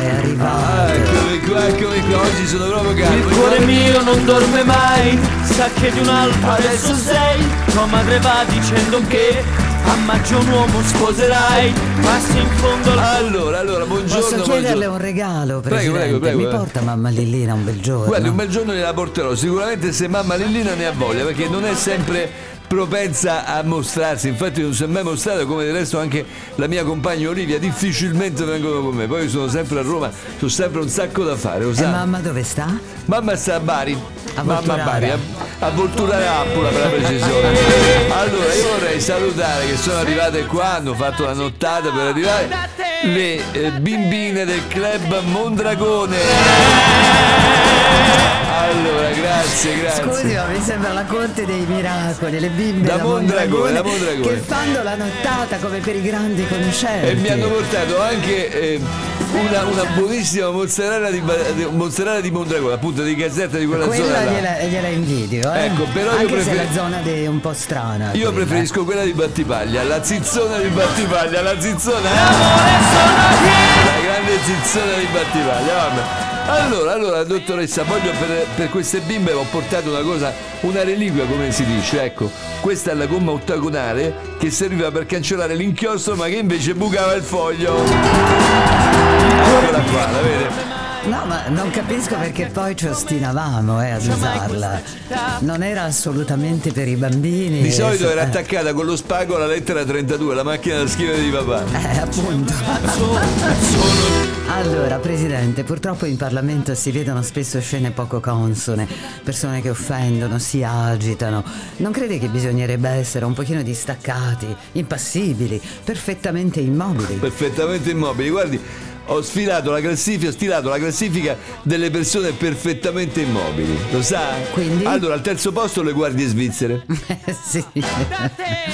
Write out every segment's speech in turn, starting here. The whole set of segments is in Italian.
È arrivato. Ah, eccomi qua, eccomi qua, oggi sono proprio calmo. Il cuore mio non dorme mai, sa che di un altro adesso sei. Tua madre va dicendo che a maggio un uomo sposerai. Passi in fondo al Allora, allora, buongiorno. Posso chiederle buongiorno. un regalo, Prego, prego, prego, Mi eh. porta mamma Lillina un bel giorno. Guardi, un bel giorno gliela porterò, sicuramente se mamma Lillina ne ha voglia, perché non è sempre propensa a mostrarsi, infatti non si è mai mostrata, come del resto anche la mia compagna Olivia, difficilmente vengono con me, poi sono sempre a Roma, ho sempre un sacco da fare, lo E sa? mamma dove sta? Mamma sta a Bari, A mamma a. Bari, a, a Volturare Appula per la precisione. Allora io vorrei salutare che sono arrivate qua, hanno fatto la nottata per arrivare le eh, bimbine del club Mondragone. Allora, grazie, grazie. Scusi, ma mi sembra la corte dei miracoli, le bimbe Da da, Mondragone, da Mondragone. che fanno la nottata come per i grandi concerti. E mi hanno portato anche eh, una, una buonissima mozzarella di, mozzarella di Mondragone, appunto di gazzetta di quella, zona Quella là. gliela, gliela invidio, eh? Ecco, però io Anche se prefer- la zona è un po' strana. Io quella. preferisco quella di Battipaglia, la zizzona di Battipaglia, la zizzona. La grande zizzona di Battipaglia, vabbè. Allora, allora, dottoressa, voglio per, per queste bimbe ho portato una cosa, una reliquia come si dice, ecco. Questa è la gomma ottagonale che serviva per cancellare l'inchiostro ma che invece bucava il foglio. La vede? No, ma non capisco perché poi ci ostinavamo eh, ad usarla. Non era assolutamente per i bambini. Di solito era attaccata con lo spago alla lettera 32, la macchina da scrivere di papà. Eh, appunto. Allora, Presidente, purtroppo in Parlamento si vedono spesso scene poco consone, persone che offendono, si agitano. Non crede che bisognerebbe essere un pochino distaccati, impassibili, perfettamente immobili? perfettamente immobili. Guardi, ho sfilato la classifica, ho stilato la classifica delle persone perfettamente immobili. Lo sa? Quindi? Allora, al terzo posto le guardie svizzere. Eh, sì.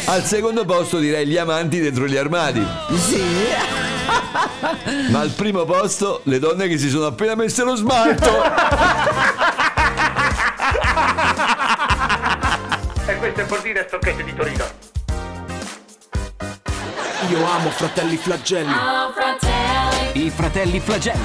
Al secondo posto direi gli amanti dentro gli armadi. Sì. Ma al primo posto le donne che si sono appena messe lo smalto. E questo è Bordino e Stocchetti di Torino. Io amo fratelli flagelli. I fratelli flagelli.